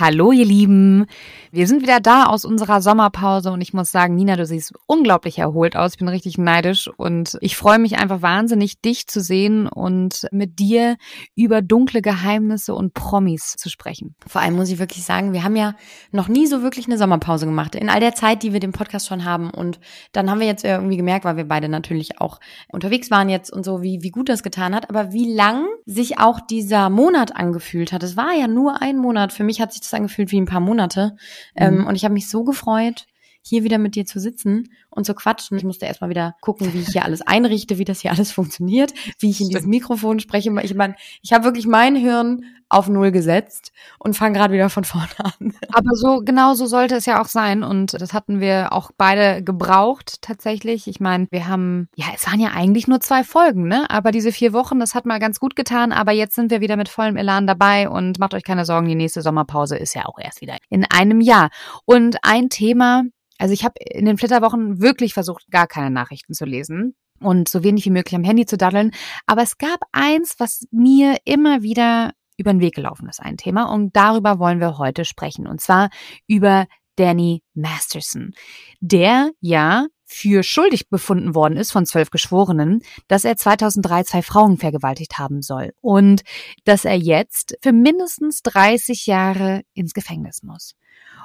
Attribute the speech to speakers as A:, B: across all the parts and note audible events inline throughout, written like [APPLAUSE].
A: Hallo ihr Lieben, wir sind wieder da aus unserer Sommerpause und ich muss sagen, Nina, du siehst unglaublich erholt aus. Ich bin richtig neidisch und ich freue mich einfach wahnsinnig, dich zu sehen und mit dir über dunkle Geheimnisse und Promis zu sprechen.
B: Vor allem muss ich wirklich sagen, wir haben ja noch nie so wirklich eine Sommerpause gemacht. In all der Zeit, die wir den Podcast schon haben. Und dann haben wir jetzt irgendwie gemerkt, weil wir beide natürlich auch unterwegs waren jetzt und so, wie, wie gut das getan hat, aber wie lang sich auch dieser Monat angefühlt hat. Es war ja nur ein Monat. Für mich hat sich das angefühlt wie ein paar Monate. Ähm, mhm. Ähm, und ich habe mich so gefreut, hier wieder mit dir zu sitzen und zu quatschen. Ich musste erstmal wieder gucken, wie ich hier alles einrichte, wie das hier alles funktioniert, wie ich in diesem Mikrofon spreche. Ich meine, ich habe wirklich mein Hirn auf Null gesetzt und fange gerade wieder von vorne an.
A: Aber so genau so sollte es ja auch sein und das hatten wir auch beide gebraucht tatsächlich. Ich meine, wir haben ja, es waren ja eigentlich nur zwei Folgen, ne? Aber diese vier Wochen, das hat mal ganz gut getan. Aber jetzt sind wir wieder mit vollem Elan dabei und macht euch keine Sorgen, die nächste Sommerpause ist ja auch erst wieder in einem Jahr. Und ein Thema, also ich habe in den Flitterwochen wirklich versucht, gar keine Nachrichten zu lesen und so wenig wie möglich am Handy zu daddeln. Aber es gab eins, was mir immer wieder über den Weg gelaufen ist, ein Thema. Und darüber wollen wir heute sprechen. Und zwar über Danny Masterson, der ja für schuldig befunden worden ist von zwölf Geschworenen, dass er 2003 zwei Frauen vergewaltigt haben soll und dass er jetzt für mindestens 30 Jahre ins Gefängnis muss.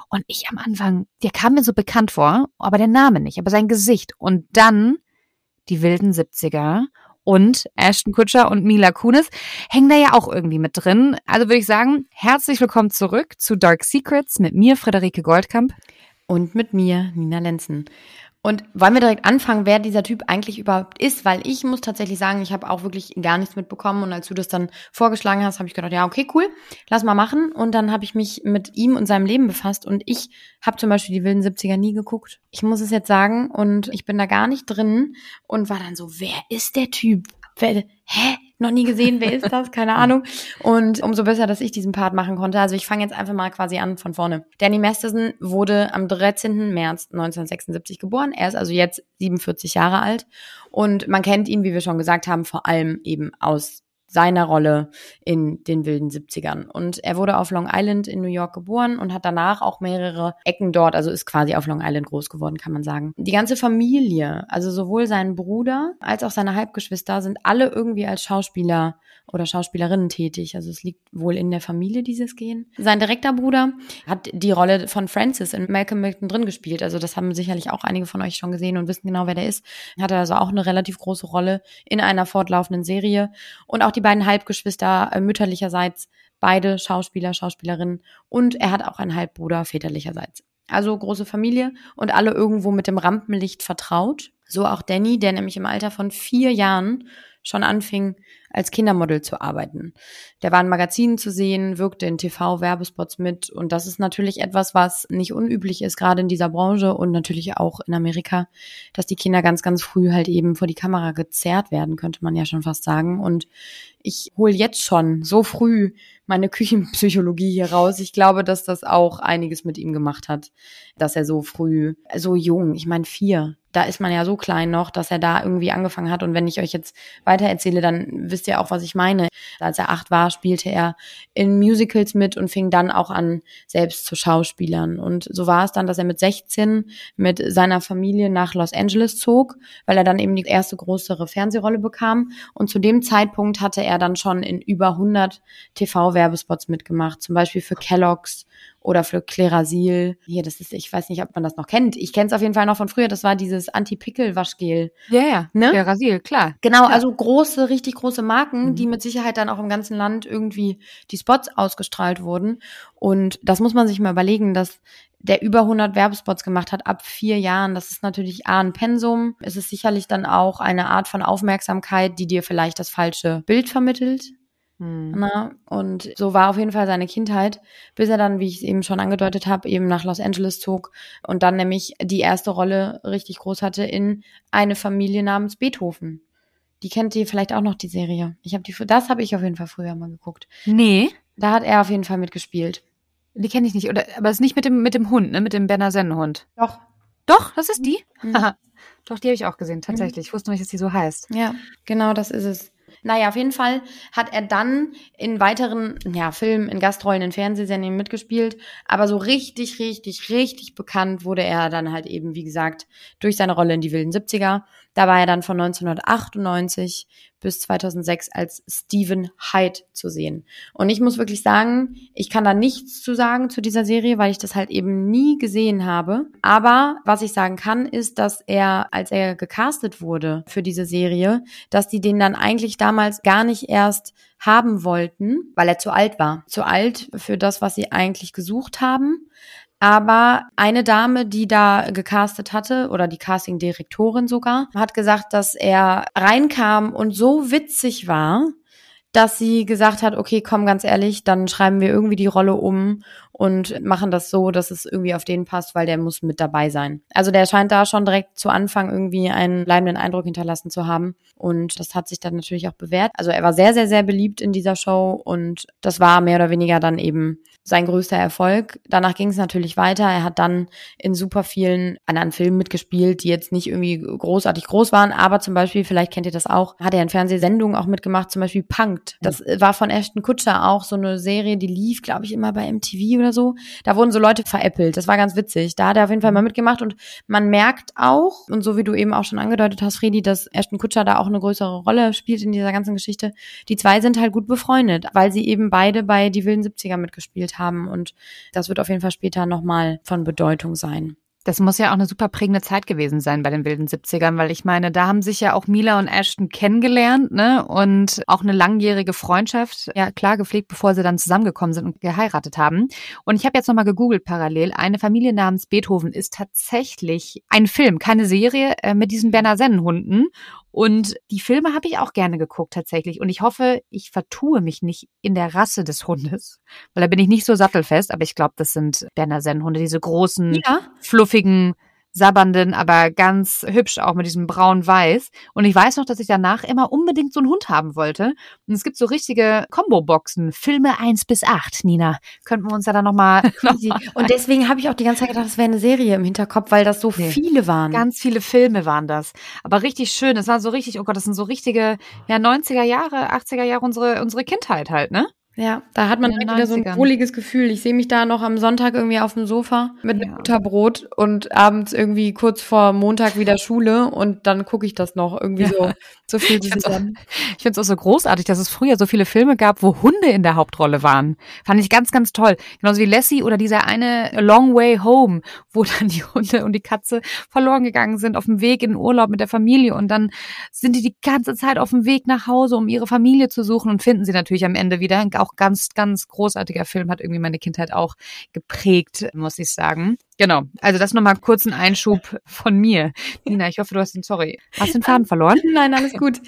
A: Und ich am Anfang, der kam mir so bekannt vor, aber der Name nicht, aber sein Gesicht. Und dann die wilden 70er und Ashton Kutscher und Mila Kunis hängen da ja auch irgendwie mit drin. Also würde ich sagen, herzlich willkommen zurück zu Dark Secrets mit mir, Friederike Goldkamp.
B: Und mit mir, Nina Lenzen. Und wollen wir direkt anfangen, wer dieser Typ eigentlich überhaupt ist? Weil ich muss tatsächlich sagen, ich habe auch wirklich gar nichts mitbekommen. Und als du das dann vorgeschlagen hast, habe ich gedacht, ja, okay, cool, lass mal machen. Und dann habe ich mich mit ihm und seinem Leben befasst. Und ich habe zum Beispiel die wilden 70er nie geguckt. Ich muss es jetzt sagen. Und ich bin da gar nicht drin und war dann so, wer ist der Typ? Wer, hä? Noch nie gesehen, wer ist das? Keine Ahnung. Und umso besser, dass ich diesen Part machen konnte. Also ich fange jetzt einfach mal quasi an von vorne. Danny Masterson wurde am 13. März 1976 geboren. Er ist also jetzt 47 Jahre alt. Und man kennt ihn, wie wir schon gesagt haben, vor allem eben aus seiner Rolle in den wilden 70ern. Und er wurde auf Long Island in New York geboren und hat danach auch mehrere Ecken dort, also ist quasi auf Long Island groß geworden, kann man sagen. Die ganze Familie, also sowohl sein Bruder als auch seine Halbgeschwister sind alle irgendwie als Schauspieler oder Schauspielerinnen tätig. Also es liegt wohl in der Familie dieses Gehen. Sein direkter Bruder hat die Rolle von Francis in Malcolm Milton drin gespielt. Also das haben sicherlich auch einige von euch schon gesehen und wissen genau, wer der ist. Hat also auch eine relativ große Rolle in einer fortlaufenden Serie. Und auch die beiden Halbgeschwister äh, mütterlicherseits, beide Schauspieler, Schauspielerinnen. Und er hat auch einen Halbbruder väterlicherseits. Also große Familie und alle irgendwo mit dem Rampenlicht vertraut. So auch Danny, der nämlich im Alter von vier Jahren schon anfing, als Kindermodel zu arbeiten. Der war in Magazinen zu sehen, wirkte in TV-Werbespots mit und das ist natürlich etwas, was nicht unüblich ist, gerade in dieser Branche und natürlich auch in Amerika, dass die Kinder ganz, ganz früh halt eben vor die Kamera gezerrt werden, könnte man ja schon fast sagen. Und ich hole jetzt schon so früh meine [LAUGHS] Küchenpsychologie hier raus. Ich glaube, dass das auch einiges mit ihm gemacht hat, dass er so früh, so jung, ich meine vier, da ist man ja so klein noch, dass er da irgendwie angefangen hat. Und wenn ich euch jetzt weiter erzähle, dann wisst ihr auch, was ich meine. Als er acht war, spielte er in Musicals mit und fing dann auch an, selbst zu Schauspielern. Und so war es dann, dass er mit 16 mit seiner Familie nach Los Angeles zog, weil er dann eben die erste größere Fernsehrolle bekam. Und zu dem Zeitpunkt hatte er dann schon in über 100 TV-Werbespots mitgemacht, zum Beispiel für Kellogg's oder für Klerasil. Hier, das ist, ich weiß nicht, ob man das noch kennt. Ich kenne es auf jeden Fall noch von früher. Das war dieses Anti-Pickel-Waschgel.
A: Ja, ja. Ne? Klerasil, klar.
B: Genau,
A: klar.
B: also große, richtig große Marken, mhm. die mit Sicherheit dann auch im ganzen Land irgendwie die Spots ausgestrahlt wurden. Und das muss man sich mal überlegen, dass der über 100 Werbespots gemacht hat ab vier Jahren. Das ist natürlich A, ein Pensum. Es ist sicherlich dann auch eine Art von Aufmerksamkeit, die dir vielleicht das falsche Bild vermittelt. Hm. Na, und so war auf jeden Fall seine Kindheit, bis er dann, wie ich es eben schon angedeutet habe, eben nach Los Angeles zog und dann nämlich die erste Rolle richtig groß hatte in eine Familie namens Beethoven. Die kennt ihr vielleicht auch noch die Serie. Ich habe die, das habe ich auf jeden Fall früher mal geguckt.
A: Nee.
B: Da hat er auf jeden Fall mitgespielt.
A: Die kenne ich nicht, oder? Aber es ist nicht mit dem mit dem Hund, ne? Mit dem Berner Sennenhund.
B: Doch.
A: Doch, das ist die. Mhm. [LAUGHS] Doch, die habe ich auch gesehen, tatsächlich. Ich wusste nicht, dass die so heißt.
B: Ja, genau, das ist es. Naja, auf jeden Fall hat er dann in weiteren ja, Filmen, in Gastrollen, in Fernsehsendungen mitgespielt. Aber so richtig, richtig, richtig bekannt wurde er dann halt eben, wie gesagt, durch seine Rolle in die wilden 70er. Da war er dann von 1998 bis 2006 als Stephen Hyde zu sehen. Und ich muss wirklich sagen, ich kann da nichts zu sagen zu dieser Serie, weil ich das halt eben nie gesehen habe. Aber was ich sagen kann, ist, dass er, als er gecastet wurde für diese Serie, dass die den dann eigentlich damals gar nicht erst haben wollten, weil er zu alt war. Zu alt für das, was sie eigentlich gesucht haben. Aber eine Dame, die da gecastet hatte, oder die Casting-Direktorin sogar, hat gesagt, dass er reinkam und so witzig war, dass sie gesagt hat, okay, komm ganz ehrlich, dann schreiben wir irgendwie die Rolle um und machen das so, dass es irgendwie auf den passt, weil der muss mit dabei sein. Also der scheint da schon direkt zu Anfang irgendwie einen bleibenden Eindruck hinterlassen zu haben und das hat sich dann natürlich auch bewährt. Also er war sehr, sehr, sehr beliebt in dieser Show und das war mehr oder weniger dann eben sein größter Erfolg. Danach ging es natürlich weiter. Er hat dann in super vielen anderen Filmen mitgespielt, die jetzt nicht irgendwie großartig groß waren, aber zum Beispiel, vielleicht kennt ihr das auch, hat er in Fernsehsendungen auch mitgemacht, zum Beispiel Punked. Das war von Ashton Kutscher auch so eine Serie, die lief, glaube ich, immer bei MTV oder so. Da wurden so Leute veräppelt. Das war ganz witzig. Da hat er auf jeden Fall mal mitgemacht und man merkt auch, und so wie du eben auch schon angedeutet hast, Fredi, dass Ashton Kutscher da auch eine größere Rolle spielt in dieser ganzen Geschichte. Die zwei sind halt gut befreundet, weil sie eben beide bei Die wilden 70er mitgespielt haben. Und das wird auf jeden Fall später nochmal von Bedeutung sein.
A: Das muss ja auch eine super prägende Zeit gewesen sein bei den wilden 70ern, weil ich meine, da haben sich ja auch Mila und Ashton kennengelernt, ne? Und auch eine langjährige Freundschaft, ja klar gepflegt, bevor sie dann zusammengekommen sind und geheiratet haben. Und ich habe jetzt nochmal gegoogelt parallel. Eine Familie namens Beethoven ist tatsächlich ein Film, keine Serie, äh, mit diesen Berner Sennenhunden. Und die Filme habe ich auch gerne geguckt tatsächlich. Und ich hoffe, ich vertue mich nicht in der Rasse des Hundes, weil da bin ich nicht so sattelfest. Aber ich glaube, das sind Berner Sennenhunde, diese großen, ja. fluffigen sabbernden, aber ganz hübsch auch mit diesem braun-weiß. Und ich weiß noch, dass ich danach immer unbedingt so einen Hund haben wollte. Und es gibt so richtige Combo-Boxen, Filme eins bis acht. Nina. Könnten wir uns ja da nochmal. Noch [LAUGHS]
B: und deswegen habe ich auch die ganze Zeit gedacht, das wäre eine Serie im Hinterkopf, weil das so nee. viele waren.
A: Ganz viele Filme waren das. Aber richtig schön. Das war so richtig, oh Gott, das sind so richtige, ja, 90er Jahre, 80er Jahre unsere, unsere Kindheit halt, ne?
B: Ja, da hat man direkt wieder so ein wohliges Gefühl. Ich sehe mich da noch am Sonntag irgendwie auf dem Sofa mit ja. Butterbrot und abends irgendwie kurz vor Montag wieder Schule und dann gucke ich das noch irgendwie ja. so. So viel
A: ich finde es auch so großartig, dass es früher so viele Filme gab, wo Hunde in der Hauptrolle waren. Fand ich ganz, ganz toll. Genauso wie Lassie oder dieser eine Long Way Home, wo dann die Hunde und die Katze verloren gegangen sind auf dem Weg in den Urlaub mit der Familie und dann sind die die ganze Zeit auf dem Weg nach Hause, um ihre Familie zu suchen und finden sie natürlich am Ende wieder. Auch ganz, ganz großartiger Film, hat irgendwie meine Kindheit auch geprägt, muss ich sagen. Genau. Also das nochmal kurz ein Einschub von mir. Nina, ich hoffe, du hast den, sorry, hast den Faden verloren? [LAUGHS]
B: Nein, alles gut.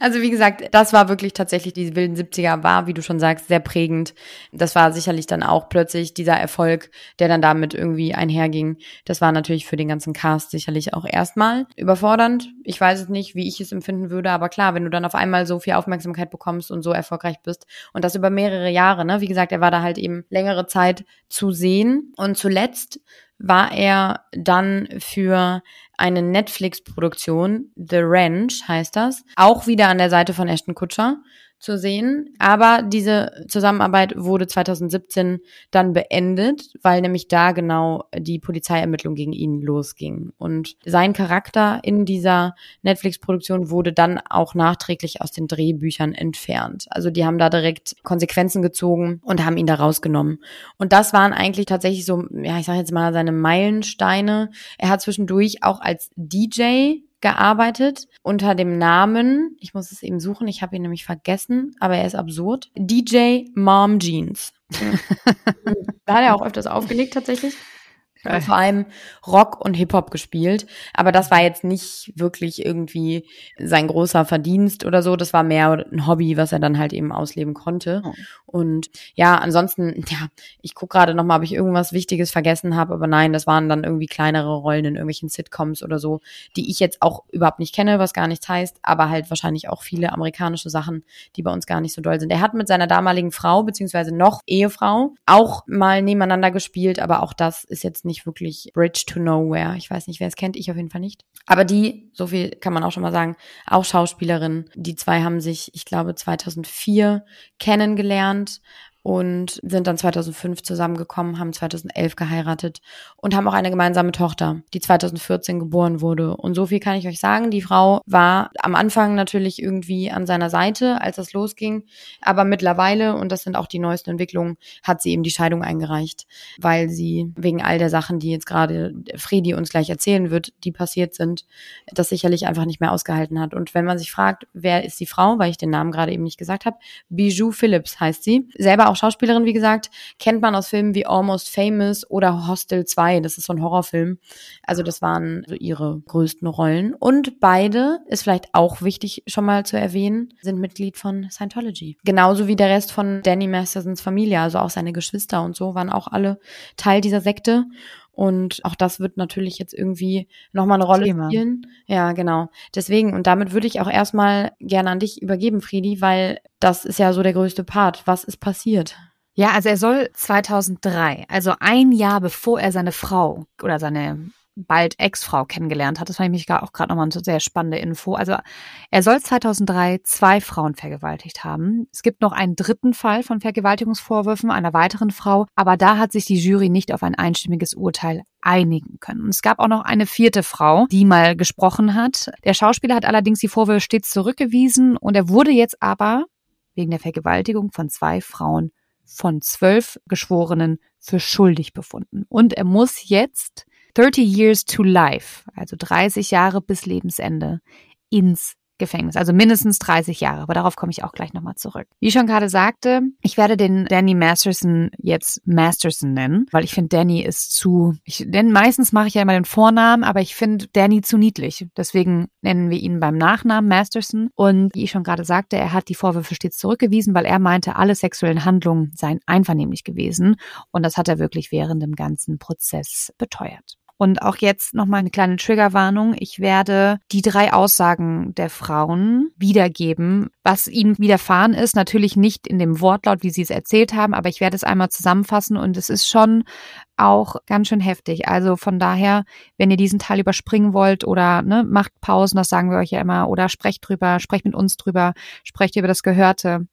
B: Also wie gesagt, das war wirklich tatsächlich, die wilden 70er war, wie du schon sagst, sehr prägend. Das war sicherlich dann auch plötzlich dieser Erfolg, der dann damit irgendwie einherging. Das war natürlich für den ganzen Cast sicherlich auch erstmal überfordernd. Ich weiß es nicht, wie ich es empfinden würde, aber klar, wenn du dann auf einmal so viel Aufmerksamkeit bekommst und so erfolgreich bist und das über mehrere Jahre, ne? Wie gesagt, er war da halt eben längere Zeit zu sehen und zuletzt war er dann für eine Netflix-Produktion, The Ranch heißt das, auch wieder an der Seite von Ashton Kutscher zu sehen. Aber diese Zusammenarbeit wurde 2017 dann beendet, weil nämlich da genau die Polizeiermittlung gegen ihn losging. Und sein Charakter in dieser Netflix-Produktion wurde dann auch nachträglich aus den Drehbüchern entfernt. Also die haben da direkt Konsequenzen gezogen und haben ihn da rausgenommen. Und das waren eigentlich tatsächlich so, ja, ich sage jetzt mal seine Meilensteine. Er hat zwischendurch auch als DJ gearbeitet unter dem Namen, ich muss es eben suchen, ich habe ihn nämlich vergessen, aber er ist absurd, DJ Mom Jeans. [LAUGHS] da hat er auch öfters aufgelegt tatsächlich. Und vor allem Rock und Hip-Hop gespielt. Aber das war jetzt nicht wirklich irgendwie sein großer Verdienst oder so. Das war mehr ein Hobby, was er dann halt eben ausleben konnte. Oh. Und ja, ansonsten, [LAUGHS] ja, ich gucke gerade nochmal, ob ich irgendwas Wichtiges vergessen habe. Aber nein, das waren dann irgendwie kleinere Rollen in irgendwelchen Sitcoms oder so, die ich jetzt auch überhaupt nicht kenne, was gar nichts heißt. Aber halt wahrscheinlich auch viele amerikanische Sachen, die bei uns gar nicht so doll sind. Er hat mit seiner damaligen Frau, beziehungsweise noch Ehefrau, auch mal nebeneinander gespielt. Aber auch das ist jetzt nicht nicht wirklich Bridge to Nowhere. Ich weiß nicht, wer es kennt, ich auf jeden Fall nicht. Aber die, so viel kann man auch schon mal sagen, auch Schauspielerin. Die zwei haben sich, ich glaube, 2004 kennengelernt und sind dann 2005 zusammengekommen, haben 2011 geheiratet und haben auch eine gemeinsame Tochter, die 2014 geboren wurde. Und so viel kann ich euch sagen. Die Frau war am Anfang natürlich irgendwie an seiner Seite, als das losging. Aber mittlerweile, und das sind auch die neuesten Entwicklungen, hat sie eben die Scheidung eingereicht, weil sie wegen all der Sachen, die jetzt gerade Fredi uns gleich erzählen wird, die passiert sind, das sicherlich einfach nicht mehr ausgehalten hat. Und wenn man sich fragt, wer ist die Frau, weil ich den Namen gerade eben nicht gesagt habe, Bijou Phillips heißt sie, selber auch Schauspielerin, wie gesagt, kennt man aus Filmen wie Almost Famous oder Hostel 2. Das ist so ein Horrorfilm. Also das waren so ihre größten Rollen. Und beide, ist vielleicht auch wichtig schon mal zu erwähnen, sind Mitglied von Scientology. Genauso wie der Rest von Danny Mastersons Familie, also auch seine Geschwister und so, waren auch alle Teil dieser Sekte. Und auch das wird natürlich jetzt irgendwie nochmal eine Rolle Thema. spielen. Ja, genau. Deswegen, und damit würde ich auch erstmal gerne an dich übergeben, Friedi, weil das ist ja so der größte Part. Was ist passiert?
A: Ja, also er soll 2003, also ein Jahr bevor er seine Frau oder seine bald Ex-Frau kennengelernt hat. Das fand ich mich auch gerade nochmal eine sehr spannende Info. Also er soll 2003 zwei Frauen vergewaltigt haben. Es gibt noch einen dritten Fall von Vergewaltigungsvorwürfen einer weiteren Frau, aber da hat sich die Jury nicht auf ein einstimmiges Urteil einigen können. Es gab auch noch eine vierte Frau, die mal gesprochen hat. Der Schauspieler hat allerdings die Vorwürfe stets zurückgewiesen und er wurde jetzt aber wegen der Vergewaltigung von zwei Frauen von zwölf Geschworenen für schuldig befunden. Und er muss jetzt 30 Years to Life, also 30 Jahre bis Lebensende, ins Gefängnis, also mindestens 30 Jahre, aber darauf komme ich auch gleich nochmal zurück. Wie ich schon gerade sagte, ich werde den Danny Masterson jetzt Masterson nennen, weil ich finde, Danny ist zu, ich, denn meistens mache ich ja immer den Vornamen, aber ich finde Danny zu niedlich. Deswegen nennen wir ihn beim Nachnamen Masterson. Und wie ich schon gerade sagte, er hat die Vorwürfe stets zurückgewiesen, weil er meinte, alle sexuellen Handlungen seien einvernehmlich gewesen. Und das hat er wirklich während dem ganzen Prozess beteuert. Und auch jetzt nochmal eine kleine Triggerwarnung. Ich werde die drei Aussagen der Frauen wiedergeben, was ihnen widerfahren ist. Natürlich nicht in dem Wortlaut, wie sie es erzählt haben, aber ich werde es einmal zusammenfassen und es ist schon auch ganz schön heftig. Also von daher, wenn ihr diesen Teil überspringen wollt oder ne, macht Pausen, das sagen wir euch ja immer, oder sprecht drüber, sprecht mit uns drüber, sprecht über das Gehörte.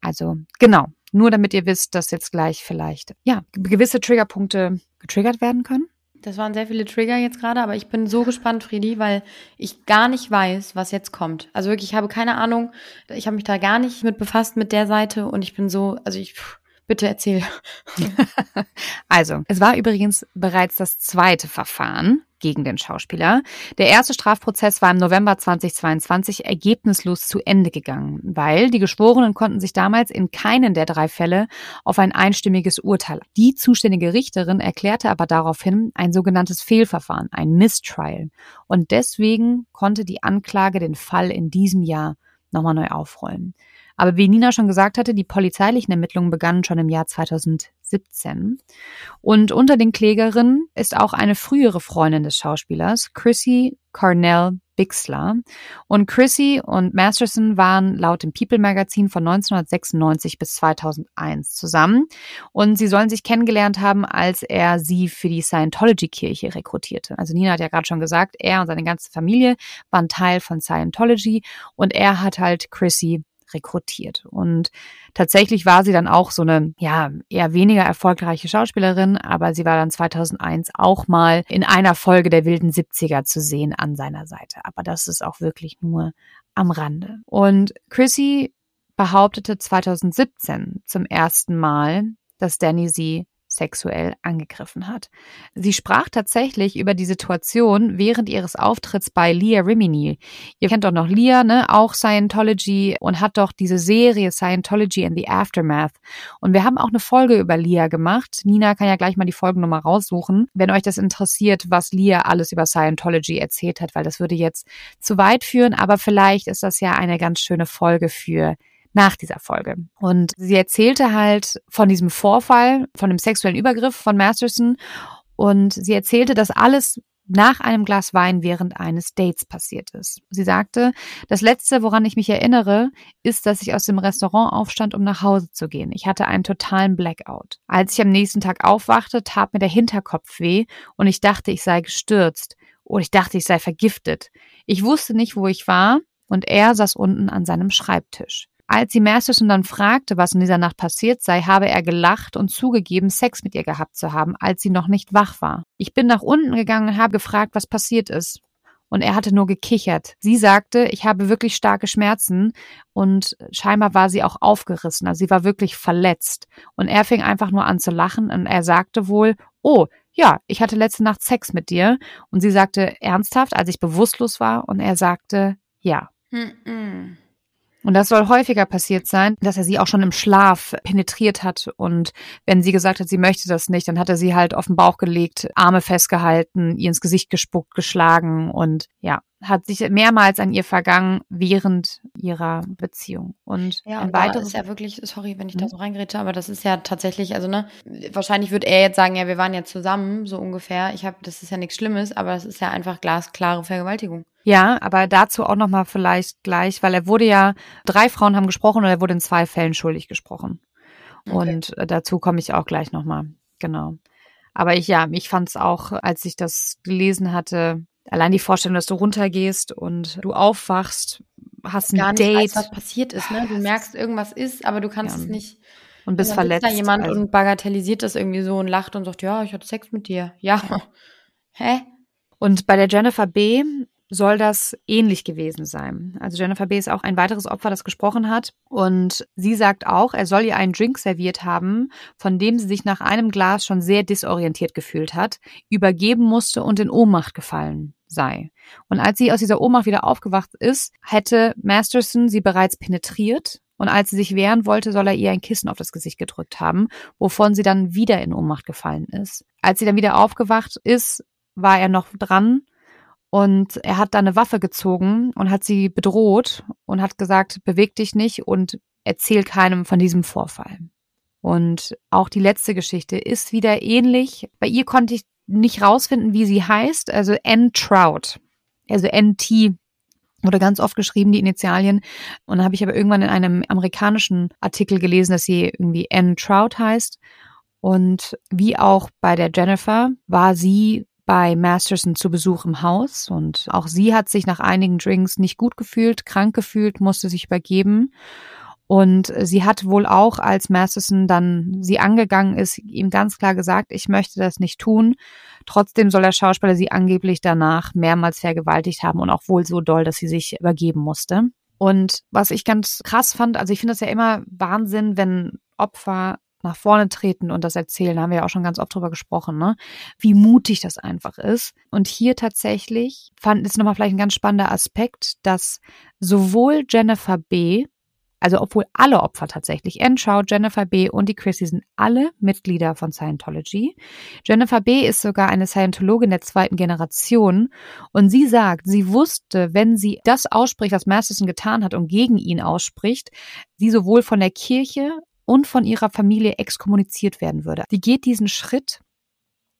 A: Also genau, nur damit ihr wisst, dass jetzt gleich vielleicht ja gewisse Triggerpunkte getriggert werden können.
B: Das waren sehr viele Trigger jetzt gerade, aber ich bin so gespannt, Friedi, weil ich gar nicht weiß, was jetzt kommt. Also wirklich, ich habe keine Ahnung. Ich habe mich da gar nicht mit befasst mit der Seite und ich bin so, also ich, bitte erzähl. [LAUGHS]
A: also, es war übrigens bereits das zweite Verfahren gegen den Schauspieler. Der erste Strafprozess war im November 2022 ergebnislos zu Ende gegangen, weil die Geschworenen konnten sich damals in keinen der drei Fälle auf ein einstimmiges Urteil. Die zuständige Richterin erklärte aber daraufhin ein sogenanntes Fehlverfahren, ein Mistrial. Und deswegen konnte die Anklage den Fall in diesem Jahr nochmal neu aufrollen. Aber wie Nina schon gesagt hatte, die polizeilichen Ermittlungen begannen schon im Jahr 2017. Und unter den Klägerinnen ist auch eine frühere Freundin des Schauspielers, Chrissy Carnell Bixler. Und Chrissy und Masterson waren laut dem People Magazin von 1996 bis 2001 zusammen. Und sie sollen sich kennengelernt haben, als er sie für die Scientology-Kirche rekrutierte. Also Nina hat ja gerade schon gesagt, er und seine ganze Familie waren Teil von Scientology und er hat halt Chrissy rekrutiert. Und tatsächlich war sie dann auch so eine, ja, eher weniger erfolgreiche Schauspielerin, aber sie war dann 2001 auch mal in einer Folge der wilden 70er zu sehen an seiner Seite. Aber das ist auch wirklich nur am Rande. Und Chrissy behauptete 2017 zum ersten Mal, dass Danny sie sexuell angegriffen hat. Sie sprach tatsächlich über die Situation während ihres Auftritts bei Leah Rimini. Ihr kennt doch noch Leah, ne? Auch Scientology und hat doch diese Serie Scientology in the Aftermath. Und wir haben auch eine Folge über Leah gemacht. Nina kann ja gleich mal die Folgennummer raussuchen, wenn euch das interessiert, was Leah alles über Scientology erzählt hat, weil das würde jetzt zu weit führen, aber vielleicht ist das ja eine ganz schöne Folge für nach dieser Folge. Und sie erzählte halt von diesem Vorfall, von dem sexuellen Übergriff von Masterson und sie erzählte, dass alles nach einem Glas Wein während eines Dates passiert ist. Sie sagte, das Letzte, woran ich mich erinnere, ist, dass ich aus dem Restaurant aufstand, um nach Hause zu gehen. Ich hatte einen totalen Blackout. Als ich am nächsten Tag aufwachte, tat mir der Hinterkopf weh und ich dachte, ich sei gestürzt oder ich dachte, ich sei vergiftet. Ich wusste nicht, wo ich war und er saß unten an seinem Schreibtisch. Als sie Masterson dann fragte, was in dieser Nacht passiert sei, habe er gelacht und zugegeben, Sex mit ihr gehabt zu haben, als sie noch nicht wach war. Ich bin nach unten gegangen und habe gefragt, was passiert ist. Und er hatte nur gekichert. Sie sagte, ich habe wirklich starke Schmerzen und scheinbar war sie auch aufgerissen. Also sie war wirklich verletzt. Und er fing einfach nur an zu lachen und er sagte wohl, oh, ja, ich hatte letzte Nacht Sex mit dir. Und sie sagte ernsthaft, als ich bewusstlos war. Und er sagte, ja. Mm -mm. Und das soll häufiger passiert sein, dass er sie auch schon im Schlaf penetriert hat. Und wenn sie gesagt hat, sie möchte das nicht, dann hat er sie halt auf den Bauch gelegt, Arme festgehalten, ihr ins Gesicht gespuckt, geschlagen und ja, hat sich mehrmals an ihr vergangen während ihrer Beziehung. Und
B: ja, ein weiteres ist ja wirklich, sorry, wenn ich da mhm. so reingrätsche, aber das ist ja tatsächlich, also ne, wahrscheinlich wird er jetzt sagen, ja, wir waren ja zusammen, so ungefähr. Ich habe, das ist ja nichts Schlimmes, aber das ist ja einfach glasklare Vergewaltigung.
A: Ja, aber dazu auch nochmal vielleicht gleich, weil er wurde ja, drei Frauen haben gesprochen und er wurde in zwei Fällen schuldig gesprochen. Okay. Und äh, dazu komme ich auch gleich nochmal. Genau. Aber ich, ja, ich fand es auch, als ich das gelesen hatte, allein die Vorstellung, dass du runtergehst und du aufwachst, hast ein Gar nicht Date. Weißt,
B: was passiert ist, ne? Du merkst, irgendwas ist, aber du kannst ja. es nicht.
A: Und bist und verletzt.
B: da jemand also. und bagatellisiert das irgendwie so und lacht und sagt, ja, ich hatte Sex mit dir. Ja. [LAUGHS] Hä?
A: Und bei der Jennifer B soll das ähnlich gewesen sein. Also Jennifer B. ist auch ein weiteres Opfer, das gesprochen hat. Und sie sagt auch, er soll ihr einen Drink serviert haben, von dem sie sich nach einem Glas schon sehr disorientiert gefühlt hat, übergeben musste und in Ohnmacht gefallen sei. Und als sie aus dieser Ohnmacht wieder aufgewacht ist, hätte Masterson sie bereits penetriert. Und als sie sich wehren wollte, soll er ihr ein Kissen auf das Gesicht gedrückt haben, wovon sie dann wieder in Ohnmacht gefallen ist. Als sie dann wieder aufgewacht ist, war er noch dran und er hat da eine Waffe gezogen und hat sie bedroht und hat gesagt, beweg dich nicht und erzähl keinem von diesem Vorfall. Und auch die letzte Geschichte ist wieder ähnlich. Bei ihr konnte ich nicht rausfinden, wie sie heißt. Also N. Trout. Also NT wurde ganz oft geschrieben, die Initialien. Und dann habe ich aber irgendwann in einem amerikanischen Artikel gelesen, dass sie irgendwie N. Trout heißt. Und wie auch bei der Jennifer war sie bei Masterson zu Besuch im Haus und auch sie hat sich nach einigen Drinks nicht gut gefühlt, krank gefühlt, musste sich übergeben. Und sie hat wohl auch, als Masterson dann sie angegangen ist, ihm ganz klar gesagt, ich möchte das nicht tun. Trotzdem soll der Schauspieler sie angeblich danach mehrmals vergewaltigt haben und auch wohl so doll, dass sie sich übergeben musste. Und was ich ganz krass fand, also ich finde das ja immer Wahnsinn, wenn Opfer nach vorne treten und das erzählen, haben wir ja auch schon ganz oft drüber gesprochen, ne? Wie mutig das einfach ist. Und hier tatsächlich fand es nochmal vielleicht ein ganz spannender Aspekt, dass sowohl Jennifer B., also obwohl alle Opfer tatsächlich, Anne Shaw, Jennifer B. und die Chrissy sind alle Mitglieder von Scientology. Jennifer B. ist sogar eine Scientologin der zweiten Generation und sie sagt, sie wusste, wenn sie das ausspricht, was Masterson getan hat und gegen ihn ausspricht, sie sowohl von der Kirche und von ihrer Familie exkommuniziert werden würde. Die geht diesen Schritt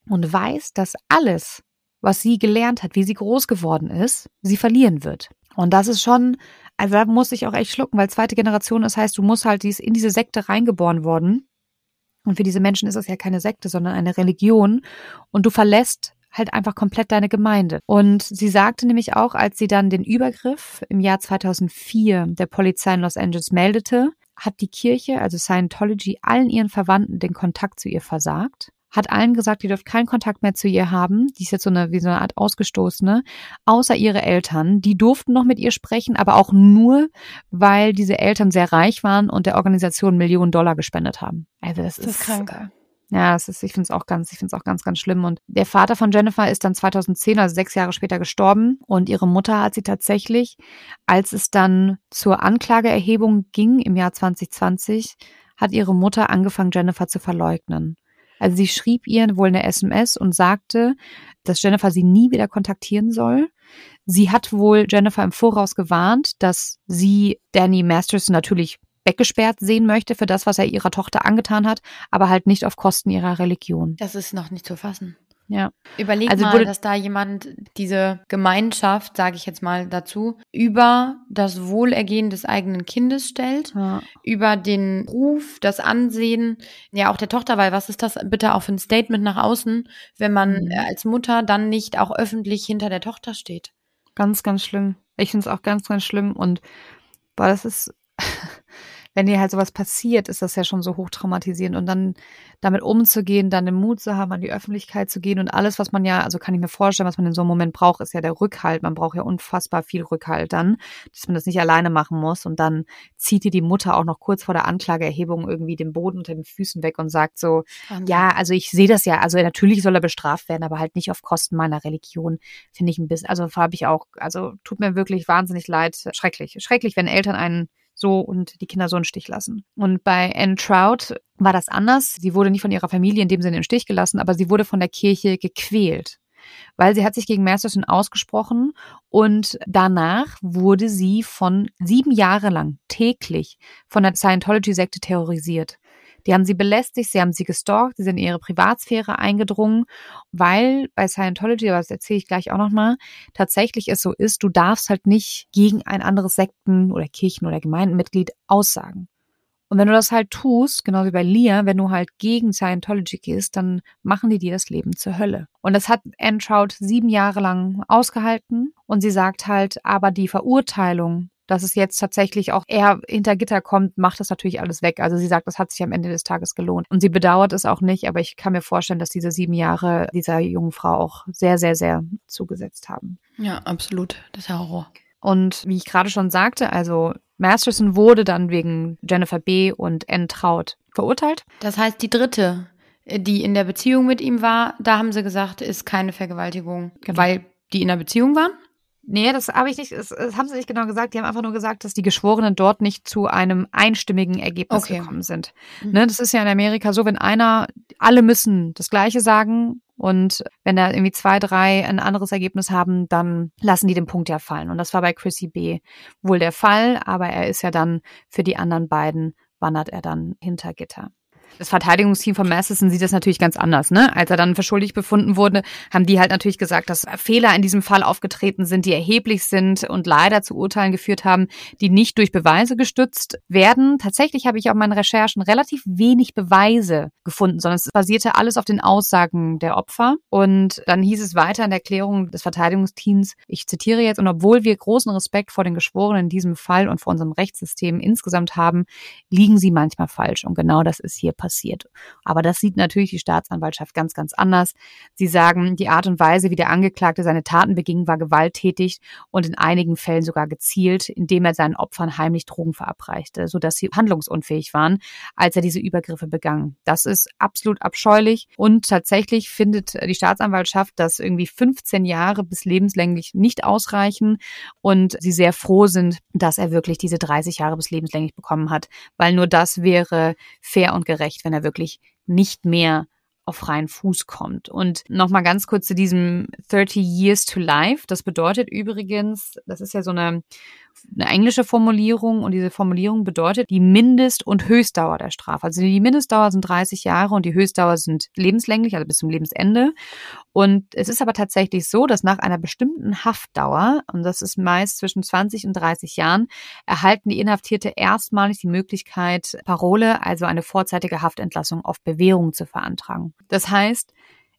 A: und weiß, dass alles, was sie gelernt hat, wie sie groß geworden ist, sie verlieren wird. Und das ist schon, also da muss ich auch echt schlucken, weil zweite Generation, das heißt, du musst halt in diese Sekte reingeboren worden. Und für diese Menschen ist es ja keine Sekte, sondern eine Religion. Und du verlässt halt einfach komplett deine Gemeinde. Und sie sagte nämlich auch, als sie dann den Übergriff im Jahr 2004 der Polizei in Los Angeles meldete, hat die Kirche, also Scientology, allen ihren Verwandten den Kontakt zu ihr versagt, hat allen gesagt, ihr dürft keinen Kontakt mehr zu ihr haben. Die ist jetzt so eine, wie so eine Art Ausgestoßene, außer ihre Eltern. Die durften noch mit ihr sprechen, aber auch nur, weil diese Eltern sehr reich waren und der Organisation Millionen Dollar gespendet haben. Also das, das ist, ist krank. Ja, das ist, ich finde es auch ganz, ich finde auch ganz, ganz schlimm. Und der Vater von Jennifer ist dann 2010, also sechs Jahre später, gestorben. Und ihre Mutter hat sie tatsächlich, als es dann zur Anklageerhebung ging im Jahr 2020, hat ihre Mutter angefangen, Jennifer zu verleugnen. Also sie schrieb ihr wohl eine SMS und sagte, dass Jennifer sie nie wieder kontaktieren soll. Sie hat wohl Jennifer im Voraus gewarnt, dass sie Danny Masterson natürlich weggesperrt sehen möchte für das, was er ihrer Tochter angetan hat, aber halt nicht auf Kosten ihrer Religion.
B: Das ist noch nicht zu fassen.
A: Ja.
B: Überleg
A: Also
B: mal, dass da jemand diese Gemeinschaft, sage ich jetzt mal dazu, über das Wohlergehen des eigenen Kindes stellt,
A: ja.
B: über den Ruf, das Ansehen, ja auch der Tochter, weil was ist das bitte auch für ein Statement nach außen, wenn man
A: Mhm.
B: äh, als Mutter dann nicht auch öffentlich hinter der Tochter steht?
A: Ganz, ganz schlimm. Ich finde es auch ganz, ganz schlimm. Und boah, das ist, [LAUGHS] wenn dir halt sowas passiert, ist das ja schon so hochtraumatisierend. Und dann damit umzugehen, dann den Mut zu haben, an die Öffentlichkeit zu gehen und alles, was man ja, also kann ich mir vorstellen, was man in so einem Moment braucht, ist ja der Rückhalt. Man braucht ja unfassbar viel Rückhalt dann, dass man das nicht alleine machen muss. Und dann zieht dir die Mutter auch noch kurz vor der Anklageerhebung irgendwie den Boden unter den Füßen weg und sagt so, ja, also ich sehe das ja. Also natürlich soll er bestraft werden, aber halt nicht auf Kosten meiner Religion. Finde ich ein bisschen, also habe ich auch, also tut mir wirklich wahnsinnig leid. Schrecklich. Schrecklich, wenn Eltern einen so und die Kinder so einen Stich lassen. Und bei Anne Trout war das anders. Sie wurde nicht von ihrer Familie in dem Sinne in den Stich gelassen, aber sie wurde von der Kirche gequält. Weil sie hat sich gegen Masterson ausgesprochen und danach wurde sie von sieben Jahre lang täglich von der Scientology-Sekte terrorisiert. Die haben sie belästigt, sie haben sie gestalkt, sie sind in ihre Privatsphäre eingedrungen, weil bei Scientology, aber das erzähle ich gleich auch nochmal, tatsächlich es so ist, du darfst halt nicht gegen ein anderes Sekten- oder Kirchen- oder Gemeindenmitglied aussagen. Und wenn du das halt tust, genau wie bei Leah, wenn du halt gegen Scientology gehst, dann machen die dir das Leben zur Hölle. Und das hat Anne Trout sieben Jahre lang ausgehalten. Und sie sagt halt, aber die Verurteilung, dass es jetzt tatsächlich auch eher hinter Gitter kommt, macht das natürlich alles weg. Also sie sagt, das hat sich am Ende des Tages gelohnt. Und sie bedauert es auch nicht, aber ich kann mir vorstellen, dass diese sieben Jahre dieser jungen Frau auch sehr, sehr, sehr zugesetzt haben.
B: Ja, absolut. Das ist ja Horror.
A: Und wie ich gerade schon sagte, also Masterson wurde dann wegen Jennifer B. und Anne Traut verurteilt.
B: Das heißt, die dritte, die in der Beziehung mit ihm war, da haben sie gesagt, ist keine Vergewaltigung,
A: Genau.
B: weil die in der Beziehung waren?
A: Nee, das habe ich nicht, das, das haben sie nicht genau gesagt. Die haben einfach nur gesagt, dass die Geschworenen dort nicht zu einem einstimmigen Ergebnis
B: Okay.
A: gekommen sind.
B: Mhm.
A: Ne, das ist ja in Amerika so, wenn einer, alle müssen das Gleiche sagen und wenn da irgendwie zwei, drei ein anderes Ergebnis haben, dann lassen die den Punkt ja fallen. Und das war bei Chrissy B. wohl der Fall, aber er ist ja dann für die anderen beiden, wandert er dann hinter Gitter. Das Verteidigungsteam von Masterson sieht das natürlich ganz anders, ne? Als er dann für befunden wurde, haben die halt natürlich gesagt, dass Fehler in diesem Fall aufgetreten sind, die erheblich sind und leider zu Urteilen geführt haben, die nicht durch Beweise gestützt werden. Tatsächlich habe ich auf meinen Recherchen relativ wenig Beweise gefunden, sondern es basierte alles auf den Aussagen der Opfer. Und dann hieß es weiter in der Erklärung des Verteidigungsteams, ich zitiere jetzt, und obwohl wir großen Respekt vor den Geschworenen in diesem Fall und vor unserem Rechtssystem insgesamt haben, liegen sie manchmal falsch. Und genau das ist hier passiert. Aber das sieht natürlich die Staatsanwaltschaft ganz, ganz anders. Sie sagen, die Art und Weise, wie der Angeklagte seine Taten beging, war gewalttätig und in einigen Fällen sogar gezielt, indem er seinen Opfern heimlich Drogen verabreichte, sodass sie handlungsunfähig waren, als er diese Übergriffe begann. Das ist absolut abscheulich und tatsächlich findet die Staatsanwaltschaft, dass irgendwie 15 Jahre bis lebenslänglich nicht ausreichen und sie sehr froh sind, dass er wirklich diese 30 Jahre bis lebenslänglich bekommen hat, weil nur das wäre fair und gerecht, wenn er wirklich nicht mehr auf freien Fuß kommt. Und nochmal ganz kurz zu diesem 30 Years to Life. Das bedeutet übrigens, das ist ja so eine, eine englische Formulierung und diese Formulierung bedeutet die Mindest- und Höchstdauer der Strafe. Also die Mindestdauer sind 30 Jahre und die Höchstdauer sind lebenslänglich, also bis zum Lebensende. Und es ist aber tatsächlich so, dass nach einer bestimmten Haftdauer, und das ist meist zwischen 20 und 30 Jahren, erhalten die Inhaftierte erstmalig die Möglichkeit, Parole, also eine vorzeitige Haftentlassung auf Bewährung zu verantragen. Das heißt,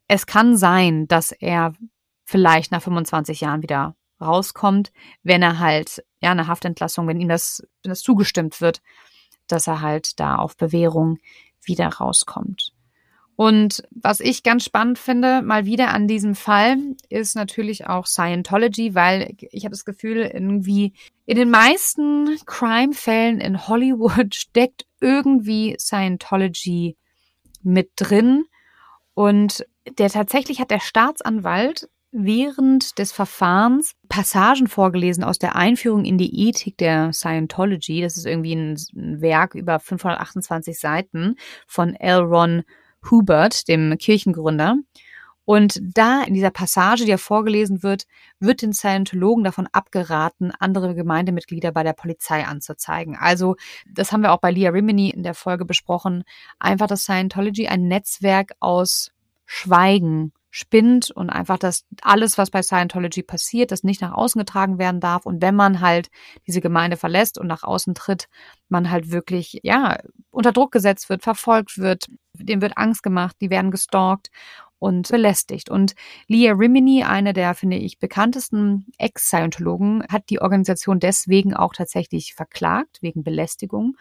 A: es kann sein, dass er vielleicht nach 25 Jahren wieder rauskommt, wenn er halt, ja, eine Haftentlassung, wenn ihm das, wenn das zugestimmt wird, dass er halt da auf Bewährung wieder rauskommt. Und was ich ganz spannend finde, mal wieder an diesem Fall, ist natürlich auch Scientology, weil ich habe das Gefühl, irgendwie in den meisten Crime-Fällen in Hollywood [LAUGHS] steckt irgendwie Scientology mit drin. Und der tatsächlich hat der Staatsanwalt während des Verfahrens Passagen vorgelesen aus der Einführung in die Ethik der Scientology. Das ist irgendwie ein, Werk über 528 Seiten von L. Ron Hubert, dem Kirchengründer. Und da in dieser Passage, die ja vorgelesen wird, wird den Scientologen davon abgeraten, andere Gemeindemitglieder bei der Polizei anzuzeigen. Also, das haben wir auch bei Leah Rimini in der Folge besprochen, einfach, dass Scientology ein Netzwerk aus Schweigen spinnt und einfach, dass alles, was bei Scientology passiert, das nicht nach außen getragen werden darf. Und wenn man halt diese Gemeinde verlässt und nach außen tritt, man halt wirklich, ja, unter Druck gesetzt wird, verfolgt wird, dem wird Angst gemacht, die werden gestalkt und belästigt. Und Leah Rimini, eine der, finde ich, bekanntesten Ex-Scientologen, hat die Organisation deswegen auch tatsächlich verklagt, wegen Belästigung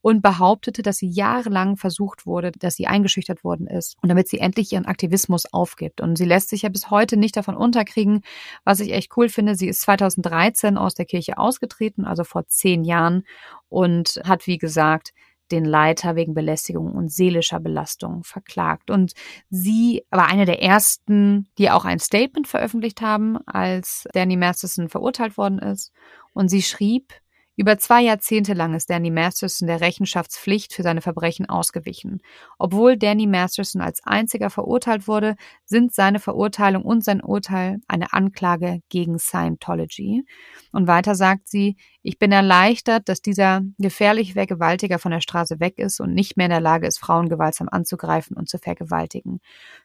A: und behauptete, dass sie jahrelang versucht wurde, dass sie eingeschüchtert worden ist und damit sie endlich ihren Aktivismus aufgibt. Und sie lässt sich ja bis heute nicht davon unterkriegen, was ich echt cool finde. Sie ist 2013 aus der Kirche ausgetreten, also vor zehn Jahren und hat, wie gesagt, den Leiter wegen Belästigung und seelischer Belastung verklagt. Und sie war eine der ersten, die auch ein Statement veröffentlicht haben, als Danny Masterson verurteilt worden ist. Und sie schrieb, über zwei Jahrzehnte lang ist Danny Masterson der Rechenschaftspflicht für seine Verbrechen ausgewichen. Obwohl Danny Masterson als einziger verurteilt wurde, sind seine Verurteilung und sein Urteil eine Anklage gegen Scientology. Und weiter sagt sie, ich bin erleichtert, dass dieser gefährliche Vergewaltiger von der Straße weg ist und nicht mehr in der Lage ist, Frauen gewaltsam anzugreifen und zu vergewaltigen.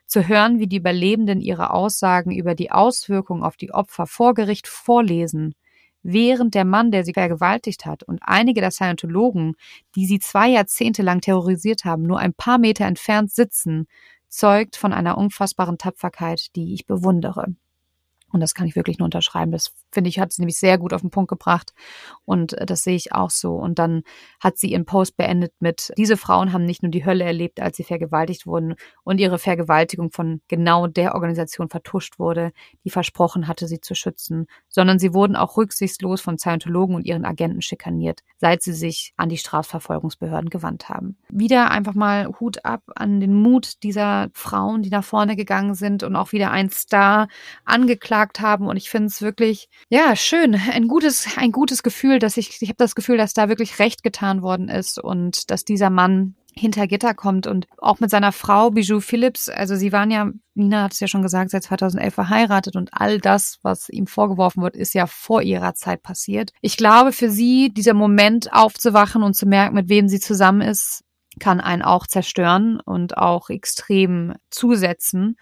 A: Zu hören, wie die Überlebenden ihre Aussagen über die Auswirkungen auf die Opfer vor Gericht vorlesen, während der Mann, der sie vergewaltigt hat und einige der Scientologen, die sie zwei Jahrzehnte lang terrorisiert haben, nur ein paar Meter entfernt sitzen, zeugt von einer unfassbaren Tapferkeit, die ich bewundere. Und das kann ich wirklich nur unterschreiben. Das finde ich, hat sie nämlich sehr gut auf den Punkt gebracht. Und äh, das sehe ich auch so. Und dann hat sie ihren Post beendet mit, diese Frauen haben nicht nur die Hölle erlebt, als sie vergewaltigt wurden und ihre Vergewaltigung von genau der Organisation vertuscht wurde, die versprochen hatte, sie zu schützen, sondern sie wurden auch rücksichtslos von Scientologen und ihren Agenten schikaniert, seit sie sich an die Strafverfolgungsbehörden gewandt haben. Wieder einfach mal Hut ab an den Mut dieser Frauen, die nach vorne gegangen sind und auch wieder ein Star angeklagt haben. Und ich finde es wirklich ja, schön. Ein gutes, ein gutes Gefühl, dass ich, ich habe das Gefühl, dass da wirklich Recht getan worden ist und dass dieser Mann hinter Gitter kommt und auch mit seiner Frau Bijou Phillips, also sie waren ja, Nina hat es ja schon gesagt, seit 2011 verheiratet und all das, was ihm vorgeworfen wird, ist ja vor ihrer Zeit passiert. Ich glaube, für sie, dieser Moment aufzuwachen und zu merken, mit wem sie zusammen ist, kann einen auch zerstören und auch extrem zusetzen.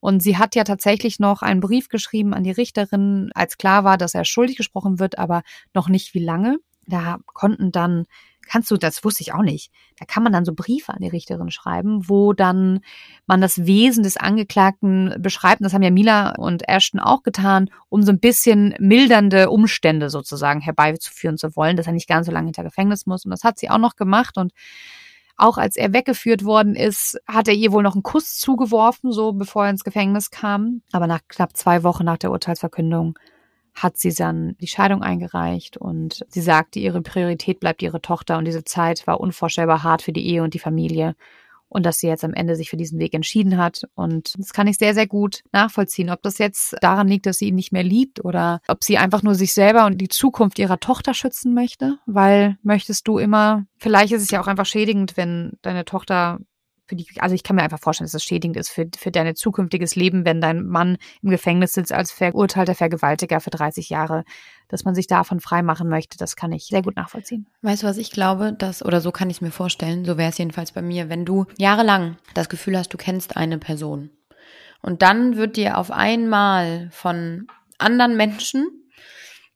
A: Und sie hat ja tatsächlich noch einen Brief geschrieben an die Richterin, als klar war, dass er schuldig gesprochen wird, aber noch nicht wie lange. Da konnten dann, kannst du, das wusste ich auch nicht, da kann man dann so Briefe an die Richterin schreiben, wo dann man das Wesen des Angeklagten beschreibt. Das haben ja Mila und Ashton auch getan, um so ein bisschen mildernde Umstände sozusagen herbeizuführen zu wollen, dass er nicht ganz so lange hinter Gefängnis muss. Und das hat sie auch noch gemacht und auch als er weggeführt worden ist, hat er ihr wohl noch einen Kuss zugeworfen, so bevor er ins Gefängnis kam. Aber nach knapp zwei Wochen nach der Urteilsverkündung hat sie dann die Scheidung eingereicht und sie sagte, ihre Priorität bleibt ihre Tochter und diese Zeit war unvorstellbar hart für die Ehe und die Familie und dass sie jetzt am Ende sich für diesen Weg entschieden hat. Und das kann ich sehr, sehr gut nachvollziehen. Ob das jetzt daran liegt, dass sie ihn nicht mehr liebt oder ob sie einfach nur sich selber und die Zukunft ihrer Tochter schützen möchte, weil möchtest du immer, vielleicht ist es ja auch einfach schädigend, wenn deine Tochter für die, also ich kann mir einfach vorstellen, dass das schädigend ist für, für dein zukünftiges Leben, wenn dein Mann im Gefängnis sitzt als verurteilter Vergewaltiger für 30 Jahre, dass man sich davon freimachen möchte, das kann ich sehr gut nachvollziehen.
B: Weißt du, was ich glaube, dass, oder so kann ich es mir vorstellen, so wäre es jedenfalls bei mir, wenn du jahrelang das Gefühl hast, du kennst eine Person und dann wird dir auf einmal von anderen Menschen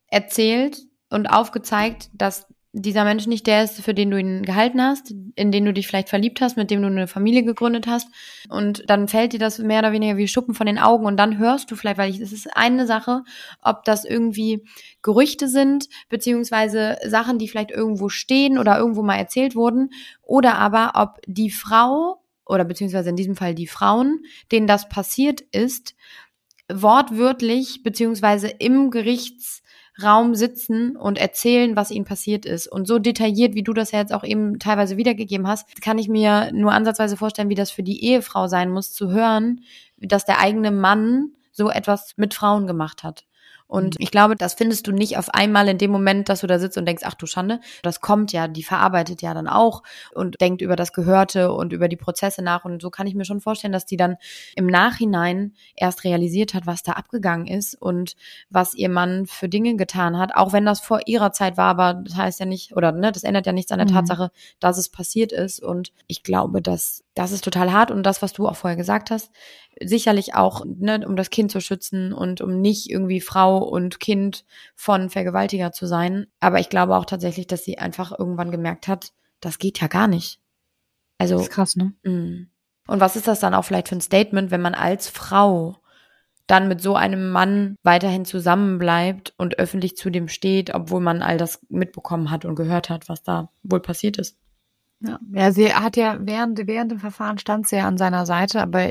B: erzählt und aufgezeigt, dass dieser Mensch nicht der ist, für den du ihn gehalten hast, in den du dich vielleicht verliebt hast, mit dem du eine Familie gegründet hast. Und dann fällt dir das mehr oder weniger wie Schuppen von den Augen und dann hörst du vielleicht, weil es ist eine Sache, ob das irgendwie Gerüchte sind, beziehungsweise Sachen, die vielleicht irgendwo stehen oder irgendwo mal erzählt wurden, oder aber ob die Frau oder beziehungsweise in diesem Fall die Frauen, denen das passiert ist, wortwörtlich beziehungsweise im Gerichts Raum sitzen und erzählen, was ihnen passiert ist. Und so detailliert, wie du das ja jetzt auch eben teilweise wiedergegeben hast, kann ich mir nur ansatzweise vorstellen, wie das für die Ehefrau sein muss, zu hören, dass der eigene Mann so etwas mit Frauen gemacht hat. Und mhm. ich glaube, das findest du nicht auf einmal in dem Moment, dass du da sitzt und denkst, ach du Schande. Das kommt ja, die verarbeitet ja dann auch und denkt über das Gehörte und über die Prozesse nach. Und so kann ich mir schon vorstellen, dass die dann im Nachhinein erst realisiert hat, was da abgegangen ist und was ihr Mann für Dinge getan hat. Auch wenn das vor ihrer Zeit war, aber das heißt ja nicht, oder ne, das ändert ja nichts an der mhm. Tatsache, dass es passiert ist. Und ich glaube, dass das ist total hart und das, was du auch vorher gesagt hast, sicherlich auch, ne, um das Kind zu schützen und um nicht irgendwie Frau und Kind von Vergewaltiger zu sein. Aber ich glaube auch tatsächlich, dass sie einfach irgendwann gemerkt hat, das geht ja gar nicht. Also.
A: Das ist krass, ne?
B: Mh. Und was ist das dann auch vielleicht für ein Statement, wenn man als Frau dann mit so einem Mann weiterhin zusammenbleibt und öffentlich zu dem steht, obwohl man all das mitbekommen hat und gehört hat, was da wohl passiert ist.
A: Ja, ja sie hat ja während, während dem Verfahren stand sie ja an seiner Seite, aber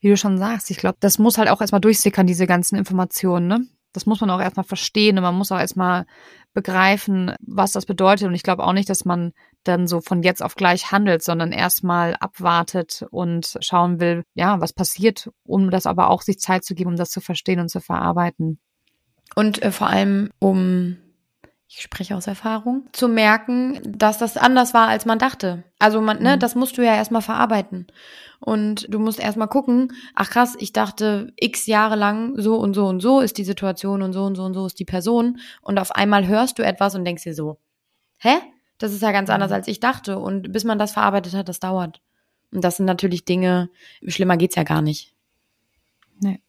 A: wie du schon sagst, ich glaube, das muss halt auch erstmal durchsickern, diese ganzen Informationen, ne? Das muss man auch erstmal verstehen und man muss auch erstmal begreifen, was das bedeutet. Und ich glaube auch nicht, dass man dann so von jetzt auf gleich handelt, sondern erstmal abwartet und schauen will, ja, was passiert, um das aber auch sich Zeit zu geben, um das zu verstehen und zu verarbeiten.
B: Und äh, vor allem, um ich spreche aus Erfahrung, zu merken, dass das anders war, als man dachte. Also man, ne, mhm. das musst du ja erstmal verarbeiten. Und du musst erstmal gucken, ach krass, ich dachte x Jahre lang so und so und so ist die Situation und so und so und so ist die Person. Und auf einmal hörst du etwas und denkst dir so, hä? Das ist ja ganz anders, mhm. als ich dachte. Und bis man das verarbeitet hat, das dauert. Und das sind natürlich Dinge, schlimmer geht's ja gar nicht.
A: Nee.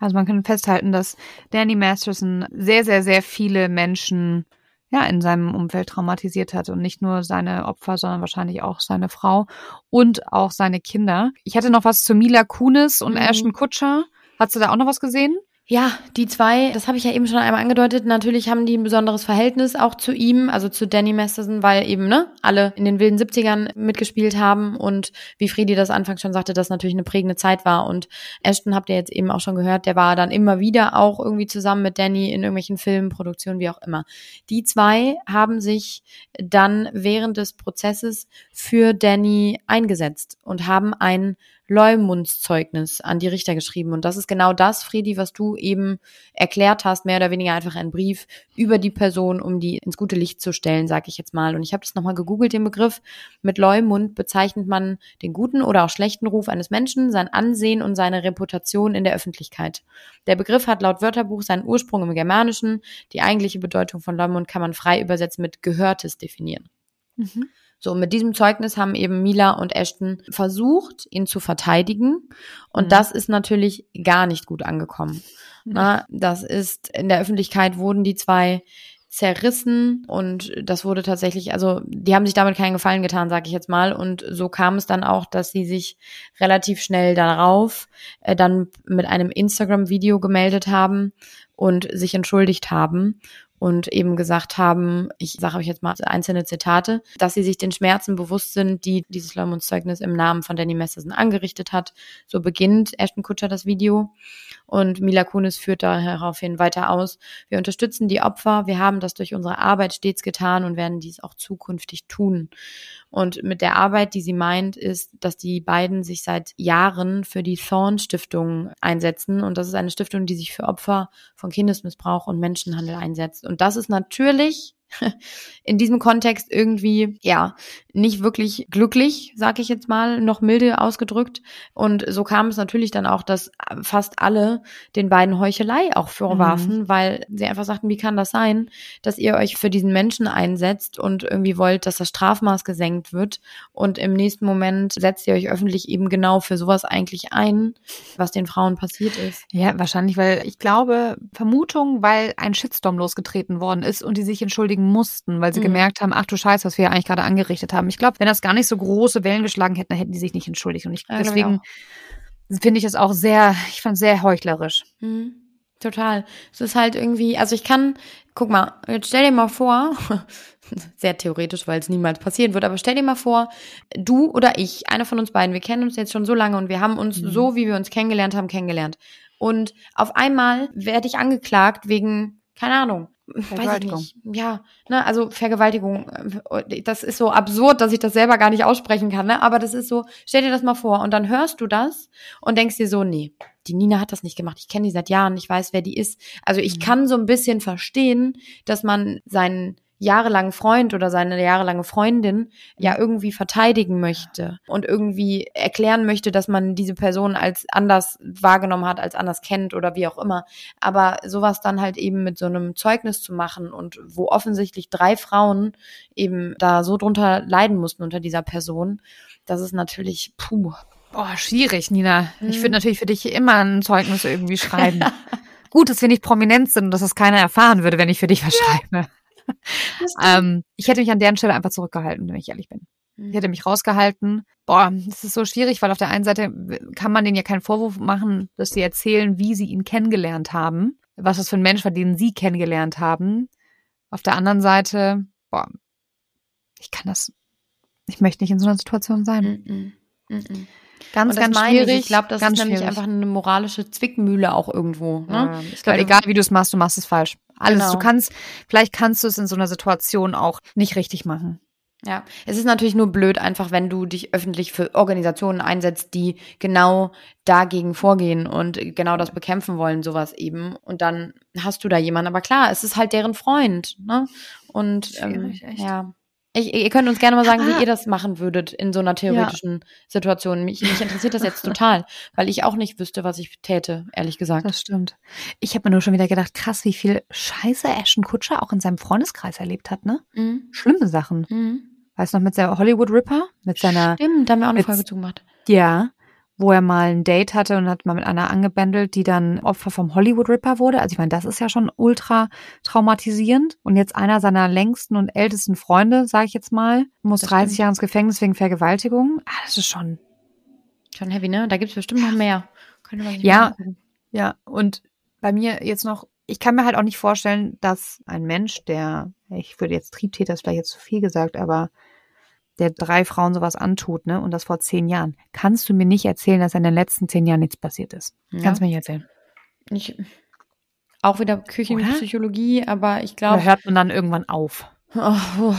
A: Also man kann festhalten, dass Danny Masterson sehr, sehr, sehr viele Menschen ja in seinem Umfeld traumatisiert hat und nicht nur seine Opfer, sondern wahrscheinlich auch seine Frau und auch seine Kinder. Ich hatte noch was zu Mila Kunis und mhm. Ashton Kutscher. Hast du da auch noch was gesehen?
B: Ja, die zwei, das habe ich ja eben schon einmal angedeutet, natürlich haben die ein besonderes Verhältnis auch zu ihm, also zu Danny Masterson, weil eben, ne, alle in den wilden 70ern mitgespielt haben und wie Friedi das anfangs schon sagte, das natürlich eine prägende Zeit war und Ashton habt ihr jetzt eben auch schon gehört, der war dann immer wieder auch irgendwie zusammen mit Danny in irgendwelchen Filmen, Produktionen, wie auch immer. Die zwei haben sich dann während des Prozesses für Danny eingesetzt und haben ein Leumundszeugnis an die Richter geschrieben. Und das ist genau das, Friedi, was du eben erklärt hast, mehr oder weniger einfach ein Brief über die Person, um die ins gute Licht zu stellen, sage ich jetzt mal. Und ich habe das nochmal gegoogelt, den Begriff. Mit Leumund bezeichnet man den guten oder auch schlechten Ruf eines Menschen, sein Ansehen und seine Reputation in der Öffentlichkeit. Der Begriff hat laut Wörterbuch seinen Ursprung im Germanischen. Die eigentliche Bedeutung von Leumund kann man frei übersetzt mit Gehörtes definieren. Mhm. So, mit diesem Zeugnis haben eben Mila und Ashton versucht, ihn zu verteidigen. Und mhm. das ist natürlich gar nicht gut angekommen. Mhm. Na, das ist, in der Öffentlichkeit wurden die zwei zerrissen und das wurde tatsächlich, also die haben sich damit keinen Gefallen getan, sage ich jetzt mal. Und so kam es dann auch, dass sie sich relativ schnell darauf äh, dann mit einem Instagram-Video gemeldet haben und sich entschuldigt haben und eben gesagt haben, ich sage euch jetzt mal einzelne Zitate, dass sie sich den Schmerzen bewusst sind, die dieses Leumundszeugnis im Namen von Danny Messerson angerichtet hat. So beginnt Ashton Kutscher das Video und Mila Kunis führt daraufhin weiter aus. Wir unterstützen die Opfer, wir haben das durch unsere Arbeit stets getan und werden dies auch zukünftig tun. Und mit der Arbeit, die sie meint, ist, dass die beiden sich seit Jahren für die Thorn Stiftung einsetzen. Und das ist eine Stiftung, die sich für Opfer von Kindesmissbrauch und Menschenhandel einsetzt. Und das ist natürlich [LAUGHS] in diesem Kontext irgendwie, ja, nicht wirklich glücklich, sag ich jetzt mal, noch milde ausgedrückt. Und so kam es natürlich dann auch, dass fast alle den beiden Heuchelei auch vorwarfen, mhm. weil sie einfach sagten, wie kann das sein, dass ihr euch für diesen Menschen einsetzt und irgendwie wollt, dass das Strafmaß gesenkt wird und im nächsten Moment setzt ihr euch öffentlich eben genau für sowas eigentlich ein, was den Frauen passiert ist.
A: Ja, wahrscheinlich, weil ich glaube, Vermutung, weil ein Shitstorm losgetreten worden ist und die sich entschuldigen mussten, weil sie mhm. gemerkt haben, ach du Scheiße, was wir ja eigentlich gerade angerichtet haben. Ich glaube, wenn das gar nicht so große Wellen geschlagen hätten, dann hätten die sich nicht entschuldigt. Und ich, ja, deswegen finde ich es auch sehr, ich fand sehr heuchlerisch.
B: Mhm. Total. Es ist halt irgendwie, also ich kann, guck mal, jetzt stell dir mal vor, [LAUGHS] sehr theoretisch, weil es niemals passieren wird, aber stell dir mal vor, du oder ich, einer von uns beiden, wir kennen uns jetzt schon so lange und wir haben uns mhm. so, wie wir uns kennengelernt haben, kennengelernt. Und auf einmal werde ich angeklagt wegen, keine Ahnung, weiß ich nicht. Ja, ne, also Vergewaltigung, äh, das ist so absurd, dass ich das selber gar nicht aussprechen kann, ne? Aber das ist so, stell dir das mal vor und dann hörst du das und denkst dir so, nee, die Nina hat das nicht gemacht. Ich kenne die seit Jahren, ich weiß, wer die ist. Also ich mhm. kann so ein bisschen verstehen, dass man seinen jahrelangen Freund oder seine jahrelange Freundin ja irgendwie verteidigen möchte und irgendwie erklären möchte, dass man diese Person als anders wahrgenommen hat, als anders kennt oder wie auch immer. Aber sowas dann halt eben mit so einem Zeugnis zu machen und wo offensichtlich drei Frauen eben da so drunter leiden mussten unter dieser Person, das ist natürlich, puh,
A: Boah, schwierig, Nina. Ich
B: Mhm.
A: würde natürlich für dich immer ein Zeugnis irgendwie [LAUGHS] schreiben. Gut, dass wir nicht prominent sind und dass das keiner erfahren würde, wenn ich für dich was schreibe. [LAUGHS] Ähm, ich hätte mich an deren Stelle einfach zurückgehalten, wenn ich ehrlich bin. Ich hätte mich rausgehalten. Boah, das ist so schwierig, weil auf der einen Seite kann man denen ja keinen Vorwurf machen, dass sie erzählen, wie sie ihn kennengelernt haben, was das für ein Mensch war, den sie kennengelernt haben. Auf der anderen Seite, boah, ich kann das, ich möchte nicht in so einer Situation sein.
B: Mhm. Mhm.
A: Ganz,
B: Und das
A: ganz
B: meine
A: schwierig.
B: Ich, ich glaube, das
A: ganz
B: ist nämlich
A: schwierig.
B: einfach eine moralische Zwickmühle auch irgendwo. Ne?
A: Ähm, ich glaube, egal wie du es machst, du machst es falsch. Alles,
B: Genau.
A: du kannst, vielleicht kannst du es in so einer Situation auch nicht richtig machen.
B: Ja, es ist natürlich nur blöd, einfach wenn du dich öffentlich für Organisationen einsetzt, die genau dagegen vorgehen und genau das bekämpfen wollen, sowas eben. Und dann hast du da jemanden. Aber klar, es ist halt deren Freund, ne? Und ähm, ja. Ich, ihr könnt uns gerne mal sagen,
A: Ah.
B: wie ihr das machen würdet in so einer theoretischen Situation. Mich, mich interessiert das jetzt [LAUGHS] total, weil ich auch nicht wüsste, was ich täte, ehrlich gesagt.
A: Das stimmt. Ich habe mir nur schon wieder gedacht, krass, wie viel Scheiße Ashton Kutscher auch in seinem Freundeskreis erlebt hat, ne?
B: Mhm.
A: Schlimme Sachen.
B: Mhm.
A: Weißt du noch mit der Hollywood Ripper? Mit seiner,
B: Stimmt, da haben wir auch eine Folge zu gemacht.
A: ja, wo er mal ein Date hatte und hat mal mit einer angebändelt, die dann Opfer vom Hollywood Ripper wurde. Also ich meine, das ist ja schon ultra traumatisierend. Und jetzt einer seiner längsten und ältesten Freunde, sage ich jetzt mal, muss
B: Das
A: 30
B: stimmt.
A: Jahre ins Gefängnis wegen Vergewaltigung. Ah, das ist schon
B: Schon heavy, ne? Da gibt's bestimmt noch mehr. Könnte man sich
A: Ja.
B: angucken.
A: Ja, und bei mir jetzt noch, ich kann mir halt auch nicht vorstellen, dass ein Mensch, der, ich würde jetzt Triebtäter ist vielleicht jetzt zu viel gesagt, aber der drei Frauen sowas antut, ne, und das vor zehn Jahren, kannst du mir nicht erzählen, dass in den letzten zehn Jahren nichts passiert ist.
B: Ja.
A: Kannst du mir nicht erzählen.
B: Ich, auch wieder Küchenpsychologie, aber ich glaube,
A: hört man dann irgendwann auf?
B: oh, oh,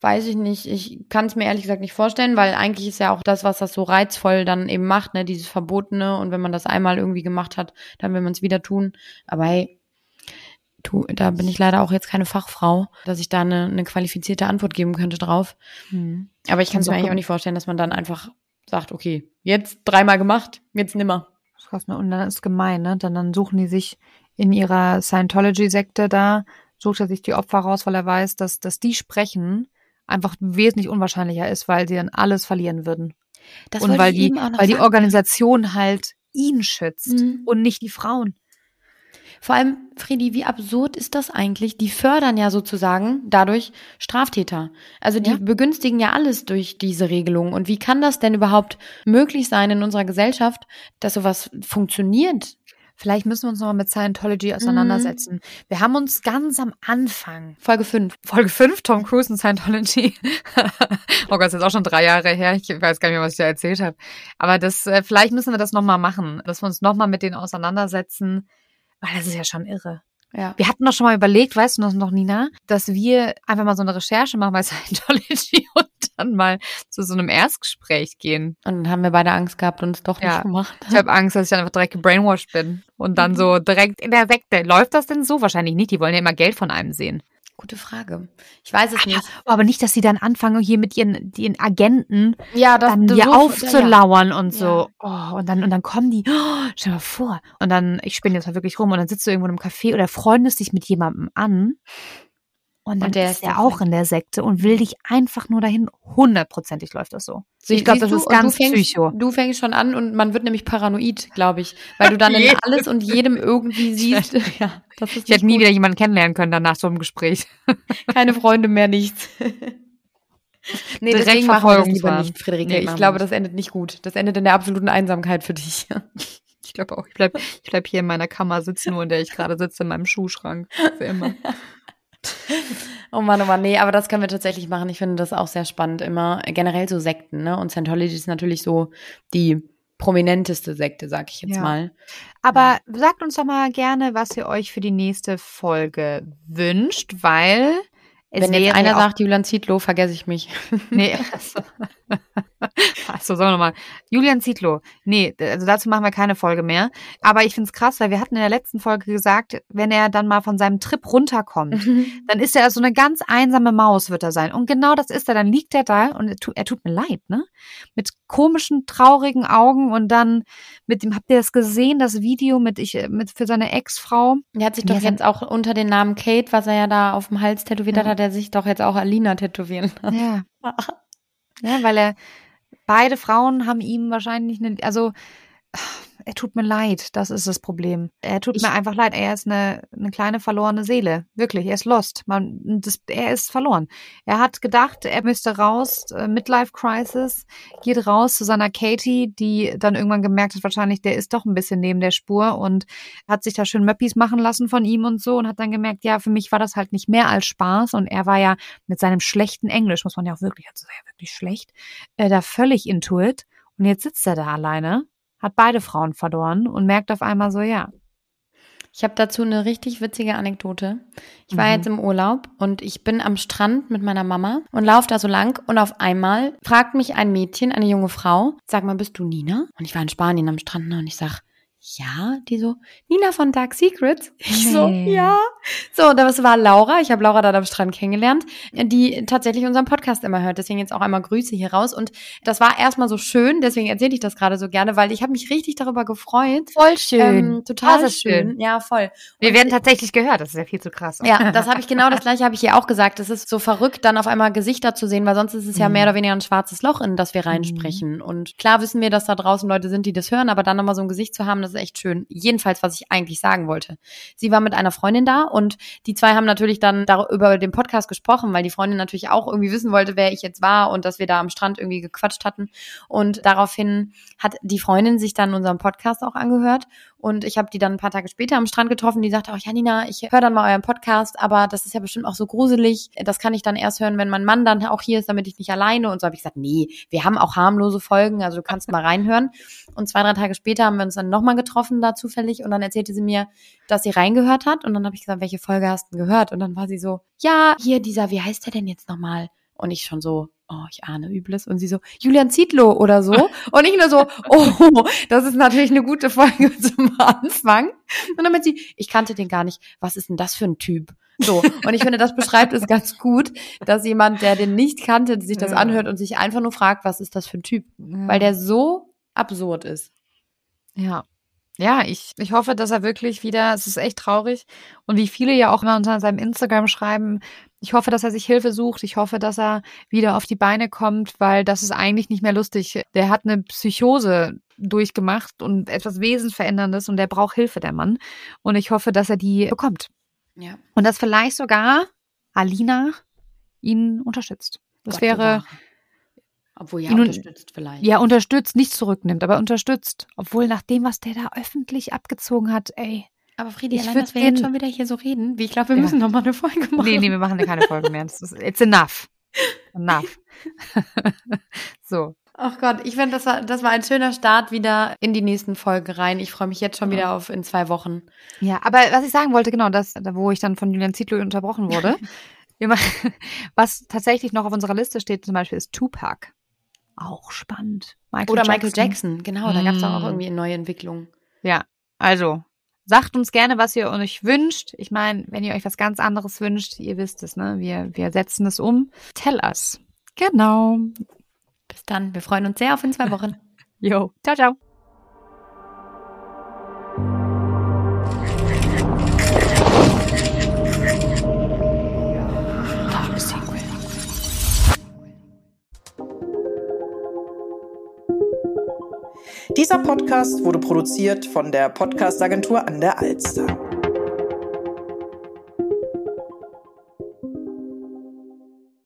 B: weiß ich nicht. Ich kann es mir ehrlich gesagt nicht vorstellen, weil eigentlich ist ja auch das, was das so reizvoll dann eben macht, ne, dieses Verbotene. Und wenn man das einmal irgendwie gemacht hat, dann will man es wieder tun. Aber hey, tu, da bin ich leider auch jetzt keine Fachfrau, dass ich da eine, eine qualifizierte Antwort geben könnte drauf.
A: Hm.
B: Aber ich kann es mir eigentlich auch nicht vorstellen, dass man dann einfach sagt, okay, jetzt dreimal gemacht, jetzt nimmer.
A: Und dann ist gemein, ne? Dann, dann suchen die sich in ihrer Scientology-Sekte da, sucht er sich die Opfer raus, weil er weiß, dass, dass die sprechen einfach wesentlich unwahrscheinlicher ist, weil sie dann alles verlieren würden.
B: Das
A: und weil die, weil die. Organisation halt ihn schützt
B: Mhm.
A: und nicht die Frauen.
B: Vor allem, Friedi, wie absurd ist das eigentlich? Die fördern ja sozusagen dadurch Straftäter. Also die
A: Ja.
B: begünstigen ja alles durch diese Regelung. Und wie kann das denn überhaupt möglich sein in unserer Gesellschaft, dass sowas funktioniert?
A: Vielleicht müssen wir uns nochmal mit Scientology auseinandersetzen. Wir haben uns ganz am Anfang,
B: Folge 5.
A: Folge 5, Tom Cruise und Scientology. [LAUGHS] oh Gott, das ist jetzt auch schon drei Jahre her. Ich weiß gar nicht mehr, was ich da erzählt habe. Aber das, äh, vielleicht müssen wir das nochmal machen, dass wir uns nochmal mit denen auseinandersetzen, weil das ist ja schon irre.
B: Ja.
A: Wir hatten doch schon mal überlegt, weißt du das noch, Nina, dass wir einfach mal so eine Recherche machen bei [LAUGHS] Scientology und dann mal zu so einem Erstgespräch gehen.
B: Und dann haben wir beide Angst gehabt und es doch
A: Ja.
B: nicht gemacht.
A: Ich habe Angst, dass ich dann einfach direkt gebrainwashed bin und dann so [LAUGHS] direkt in der Sekte. Läuft das denn so? Wahrscheinlich nicht. Die wollen ja immer Geld von einem sehen.
B: Gute Frage. Ich weiß es nicht.
A: Aber nicht, dass sie dann anfangen, hier mit ihren, ihren Agenten
B: Ja, das
A: dann
B: so-
A: dir
B: ja,
A: aufzulauern und
B: Ja.
A: so. Oh, und dann, und dann kommen die, oh, stell dir mal vor. Und dann, ich spinne jetzt mal wirklich rum und dann sitzt du irgendwo in einem Café oder freundest dich mit jemandem an. Und dann
B: Und der
A: ist er auch in der Sekte und will dich einfach nur dahin. Hundertprozentig läuft das so.
B: Sie-
A: ich glaube, das
B: du,
A: ist
B: und du
A: ganz
B: fängst,
A: psycho.
B: Du fängst schon an und man wird nämlich paranoid, glaube ich. Weil du dann in [LAUGHS] alles und jedem irgendwie siehst. ja, das ist
A: Ich hätte nie
B: gut.
A: wieder jemanden kennenlernen können dann nach so einem Gespräch. [LAUGHS]
B: keine Freunde mehr, nichts. [LAUGHS] nee,
A: Direkt
B: deswegen machen wir das lieber nicht, Friederike.
A: Nee,
B: ich glaube, das endet nicht gut. Das endet in der absoluten Einsamkeit für dich.
A: Ich glaube auch. Ich bleib, ich bleib hier in meiner Kammer sitzen, nur in der ich gerade sitze, in meinem Schuhschrank. Für immer. [LAUGHS]
B: oh Mann, oh Mann, nee, aber das können wir tatsächlich machen. Ich finde das auch sehr spannend. Immer generell so Sekten, ne? Und Scientology ist natürlich so die prominenteste Sekte, sag ich jetzt
A: Ja.
B: mal.
A: Aber sagt uns doch mal gerne, was ihr euch für die nächste Folge wünscht, weil es
B: Wenn jetzt einer
A: ja
B: sagt, Julian Zietlow, vergesse ich mich.
A: nee, also, [LAUGHS] [LAUGHS] [LAUGHS] also sagen wir nochmal, Julian Zietlow, nee, also dazu machen wir keine Folge mehr. Aber ich find's krass, weil wir hatten in der letzten Folge gesagt, wenn er dann mal von seinem Trip runterkommt, dann ist er so eine ganz einsame Maus, wird er sein. Und genau das ist er. Dann liegt er da und er tut, er tut mir leid, ne? Mit komischen, traurigen Augen und dann mit dem, habt ihr das gesehen, das Video mit ich, mit für seine Ex-Frau?
B: Er hat sich doch jetzt auch unter den Namen Kate, was er ja da auf dem Hals tätowiert
A: Ja.
B: hat, hat er sich doch jetzt auch Alina tätowieren lassen.
A: Ja. [LAUGHS] Ja, weil er beide Frauen haben ihm wahrscheinlich eine, also er tut mir leid, das ist das Problem. Er tut ich, mir einfach leid. Er ist eine, eine kleine verlorene Seele. Wirklich, er ist lost. Man, das, er ist verloren. Er hat gedacht, er müsste raus, äh, Midlife Crisis, geht raus zu seiner Katie, die dann irgendwann gemerkt hat, wahrscheinlich, der ist doch ein bisschen neben der Spur und hat sich da schön Möppis machen lassen von ihm und so und hat dann gemerkt, ja, für mich war das halt nicht mehr als Spaß und er war ja mit seinem schlechten Englisch, muss man ja auch wirklich, also ja wirklich schlecht, äh, da völlig intuit. Und jetzt sitzt er da alleine hat beide Frauen verloren und merkt auf einmal so, ja.
B: Ich habe dazu eine richtig witzige Anekdote. Ich war mhm. jetzt im Urlaub und ich bin am Strand mit meiner Mama und laufe da so lang und auf einmal fragt mich ein Mädchen, eine junge Frau, sag mal, bist du Nina? Und ich war in Spanien am Strand und ich sag, ja, die so, Nina von Dark Secrets. [LAUGHS] Ich so, ja. So, das war Laura. Ich habe Laura da am Strand kennengelernt, die tatsächlich unseren Podcast immer hört. Deswegen jetzt auch einmal Grüße hier raus. Und das war erstmal so schön, deswegen erzähle ich das gerade so gerne, weil ich habe mich richtig darüber gefreut.
A: Voll schön. Ähm,
B: total schön. schön. Ja, voll.
A: Wir und werden tatsächlich gehört, das ist ja viel zu krass.
B: Ja, das habe ich genau das gleiche habe ich hier auch gesagt. Es ist so verrückt, dann auf einmal Gesichter zu sehen, weil sonst ist es ja mhm. mehr oder weniger ein schwarzes Loch, in das wir reinsprechen. Mhm. Und klar wissen wir, dass da draußen Leute sind, die das hören, aber dann nochmal so ein Gesicht zu haben, das ist echt schön. Jedenfalls, was ich eigentlich sagen wollte. Sie war mit einer Freundin da und die zwei haben natürlich dann darüber den Podcast gesprochen, weil die Freundin natürlich auch irgendwie wissen wollte, wer ich jetzt war und dass wir da am Strand irgendwie gequatscht hatten. Und daraufhin hat die Freundin sich dann unseren Podcast auch angehört und ich habe die dann ein paar Tage später am Strand getroffen. Die sagte auch, Janina, ich höre dann mal euren Podcast, aber das ist ja bestimmt auch so gruselig. Das kann ich dann erst hören, wenn mein Mann dann auch hier ist, damit ich nicht alleine. Und so habe ich gesagt, nee, wir haben auch harmlose Folgen, also du kannst mal reinhören. Und zwei, drei Tage später haben wir uns dann nochmal getroffen da zufällig und dann erzählte sie mir, dass sie reingehört hat. Und dann habe ich gesagt, welche Folge hast du gehört? Und dann war sie so, ja, hier dieser, wie heißt der denn jetzt nochmal? Und ich schon so, oh, ich ahne Übles. Und sie so, Julian Zietlow oder so. [LAUGHS] Und ich nur so, oh, das ist natürlich eine gute Folge [LAUGHS] zum Anfang. Und dann meint sie, ich kannte den gar nicht. Was ist denn das für ein Typ? So. Und ich finde, das beschreibt es ganz gut, dass jemand, der den nicht kannte, sich das anhört und sich einfach nur fragt, was ist das für ein Typ? Weil der so absurd ist.
A: Ja. Ja, ich, ich hoffe, dass er wirklich wieder, es ist echt traurig. Und wie viele ja auch immer unter seinem Instagram schreiben, ich hoffe, dass er sich Hilfe sucht. Ich hoffe, dass er wieder auf die Beine kommt, weil das ist eigentlich nicht mehr lustig. Der hat eine Psychose durchgemacht und etwas Wesensveränderndes und der braucht Hilfe, der Mann. Und ich hoffe, dass er die bekommt.
B: Ja.
A: Und dass vielleicht sogar Alina ihn unterstützt. Das Gott wäre. Bewahre.
B: Obwohl ja, unterstützt vielleicht.
A: Ja, unterstützt, nicht zurücknimmt, aber unterstützt. Obwohl nach dem, was der da öffentlich abgezogen hat, ey.
B: Aber Friedi, ich allein, dass wir jetzt schon wieder hier so reden, wie ich glaube, wir ja. müssen noch mal eine Folge machen.
A: Nee, nee, wir machen keine Folge mehr. It's enough. Enough. [LAUGHS] so.
B: Ach Gott, ich finde, das war, das war ein schöner Start wieder in die nächsten Folge rein. Ich freue mich jetzt schon wieder auf in zwei Wochen.
A: Ja, aber was ich sagen wollte, genau, das, wo ich dann von Julian Zietlow unterbrochen wurde. [LAUGHS] was tatsächlich noch auf unserer Liste steht, zum Beispiel, ist Tupac. Auch spannend.
B: Michael Oder Jackson. Michael Jackson, genau, da gab es auch mm. irgendwie eine neue Entwicklung.
A: Ja, also sagt uns gerne, was ihr euch wünscht. Ich meine, wenn ihr euch was ganz anderes wünscht, ihr wisst es, ne? Wir, wir setzen es um. Tell us.
B: Genau. Bis dann. Wir freuen uns sehr auf in zwei Wochen. [LAUGHS]
A: jo. Ciao, ciao.
C: Dieser Podcast wurde produziert von der Podcastagentur an der Alster.